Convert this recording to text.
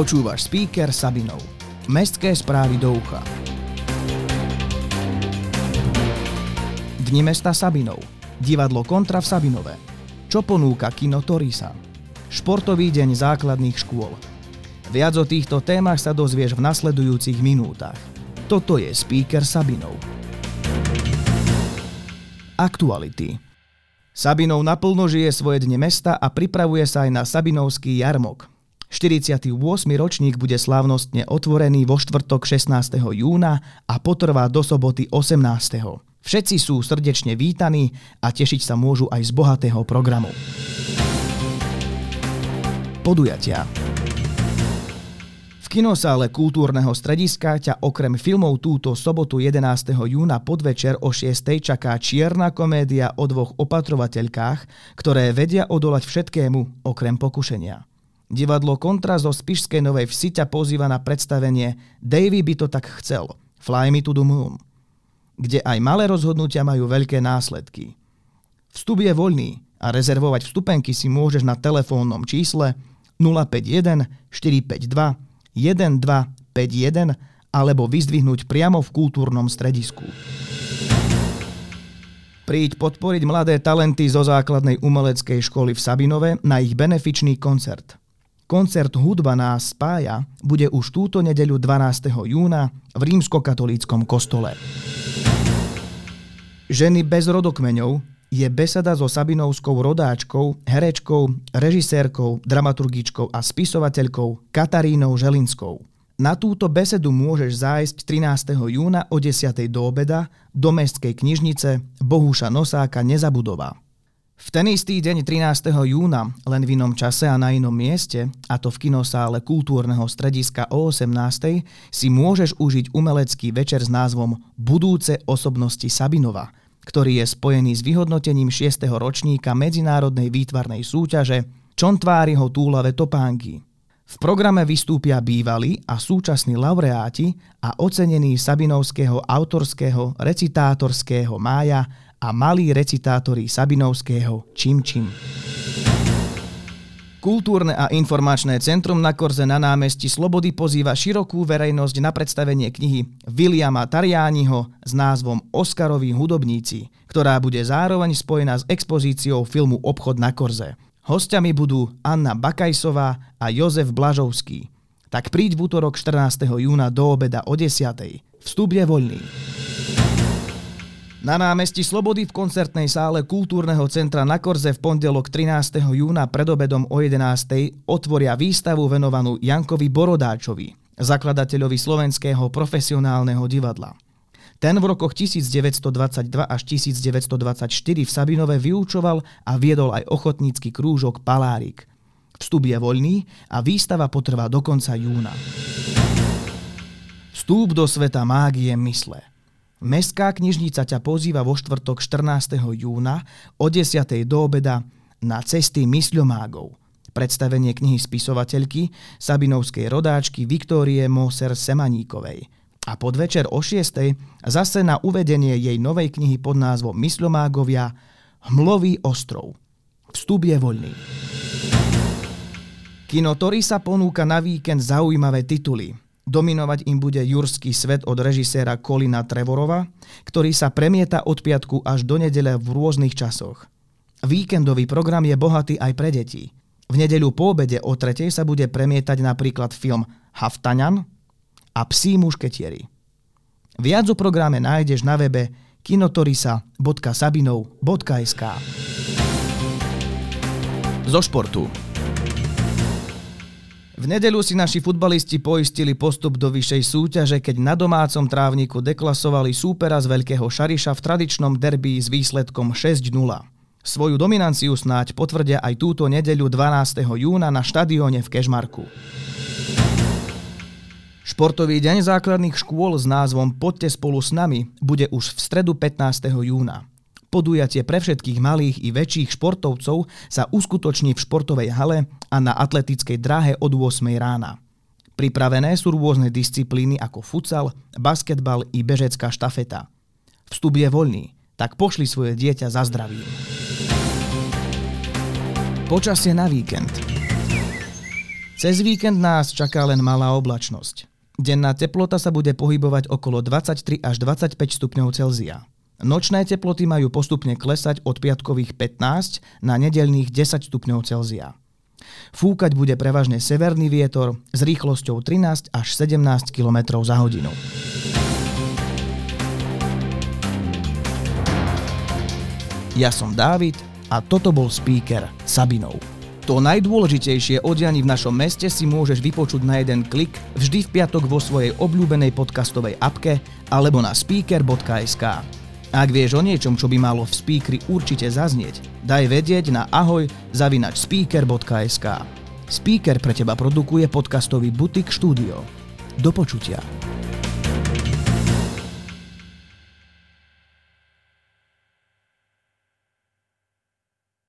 Počúvaš speaker Sabinov. Mestské správy do ucha. Dni mesta Sabinov. Divadlo Kontra v Sabinove. Čo ponúka kino Torisa? Športový deň základných škôl. Viac o týchto témach sa dozvieš v nasledujúcich minútach. Toto je speaker Sabinov. Aktuality. Sabinov naplno žije svoje dne mesta a pripravuje sa aj na Sabinovský jarmok. 48. ročník bude slávnostne otvorený vo štvrtok 16. júna a potrvá do soboty 18. Všetci sú srdečne vítaní a tešiť sa môžu aj z bohatého programu. Podujatia V kinosále kultúrneho strediska ťa okrem filmov túto sobotu 11. júna podvečer o 6. čaká čierna komédia o dvoch opatrovateľkách, ktoré vedia odolať všetkému okrem pokušenia. Divadlo Kontra zo Spišskej Novej Vsi ťa pozýva na predstavenie Davy by to tak chcel, Fly me to the moon, kde aj malé rozhodnutia majú veľké následky. Vstup je voľný a rezervovať vstupenky si môžeš na telefónnom čísle 051 452 1251 alebo vyzdvihnúť priamo v kultúrnom stredisku. Príď podporiť mladé talenty zo základnej umeleckej školy v Sabinove na ich benefičný koncert. Koncert Hudba nás spája bude už túto nedeľu 12. júna v rímskokatolíckom kostole. Ženy bez rodokmeňov je beseda so Sabinovskou rodáčkou, herečkou, režisérkou, dramaturgičkou a spisovateľkou Katarínou Želinskou. Na túto besedu môžeš zájsť 13. júna o 10. do obeda do Mestskej knižnice Bohuša Nosáka Nezabudová. V ten istý deň 13. júna, len v inom čase a na inom mieste, a to v kinosále kultúrneho strediska o 18. si môžeš užiť umelecký večer s názvom Budúce osobnosti Sabinova, ktorý je spojený s vyhodnotením 6. ročníka medzinárodnej výtvarnej súťaže Čontváriho túlave topánky. V programe vystúpia bývalí a súčasní laureáti a ocenení Sabinovského autorského recitátorského mája a malí recitátori Sabinovského Čim. Kultúrne a informačné centrum na Korze na námestí Slobody pozýva širokú verejnosť na predstavenie knihy Williama Tariániho s názvom Oscaroví hudobníci, ktorá bude zároveň spojená s expozíciou filmu Obchod na Korze. Hostiami budú Anna Bakajsová a Jozef Blažovský. Tak príď v útorok 14. júna do obeda o 10. Vstup je voľný. Na námestí Slobody v koncertnej sále Kultúrneho centra na Korze v pondelok 13. júna pred obedom o 11. otvoria výstavu venovanú Jankovi Borodáčovi, zakladateľovi slovenského profesionálneho divadla. Ten v rokoch 1922 až 1924 v Sabinove vyučoval a viedol aj ochotnícky krúžok Palárik. Vstup je voľný a výstava potrvá do konca júna. Vstúp do sveta mágie mysle. Mestská knižnica ťa pozýva vo štvrtok 14. júna o 10. do obeda na cesty mysľomágov. Predstavenie knihy spisovateľky Sabinovskej rodáčky Viktórie Moser Semaníkovej. A podvečer o 6. zase na uvedenie jej novej knihy pod názvom Mysľomágovia Hmlový ostrov. Vstup je voľný. Kino sa ponúka na víkend zaujímavé tituly. Dominovať im bude Jurský svet od režiséra Kolina Trevorova, ktorý sa premieta od piatku až do nedele v rôznych časoch. Víkendový program je bohatý aj pre deti. V nedeľu po obede o tretej sa bude premietať napríklad film Haftaňan a Psí mušketieri. Viac o programe nájdeš na webe kinotorisa.sabinov.sk Zo športu. V nedeľu si naši futbalisti poistili postup do vyššej súťaže, keď na domácom trávniku deklasovali súpera z Veľkého Šariša v tradičnom derby s výsledkom 6-0. Svoju dominanciu snáď potvrdia aj túto nedeľu 12. júna na štadióne v Kežmarku. Športový deň základných škôl s názvom Poďte spolu s nami bude už v stredu 15. júna. Podujatie pre všetkých malých i väčších športovcov sa uskutoční v športovej hale a na atletickej dráhe od 8 rána. Pripravené sú rôzne disciplíny ako futsal, basketbal i bežecká štafeta. Vstup je voľný, tak pošli svoje dieťa za zdravím. Počasie na víkend. Cez víkend nás čaká len malá oblačnosť. Denná teplota sa bude pohybovať okolo 23 až 25 stupňov Celzia. Nočné teploty majú postupne klesať od piatkových 15 na nedelných 10 stupňov Celzia. Fúkať bude prevažne severný vietor s rýchlosťou 13 až 17 km za hodinu. Ja som Dávid a toto bol speaker Sabinov. To najdôležitejšie o dianí v našom meste si môžeš vypočuť na jeden klik vždy v piatok vo svojej obľúbenej podcastovej apke alebo na speaker.sk. Ak vieš o niečom, čo by malo v speakeri určite zaznieť, daj vedieť na ahoj zavinač speaker.sk. Speaker pre teba produkuje podcastový Butik Studio. Do počutia.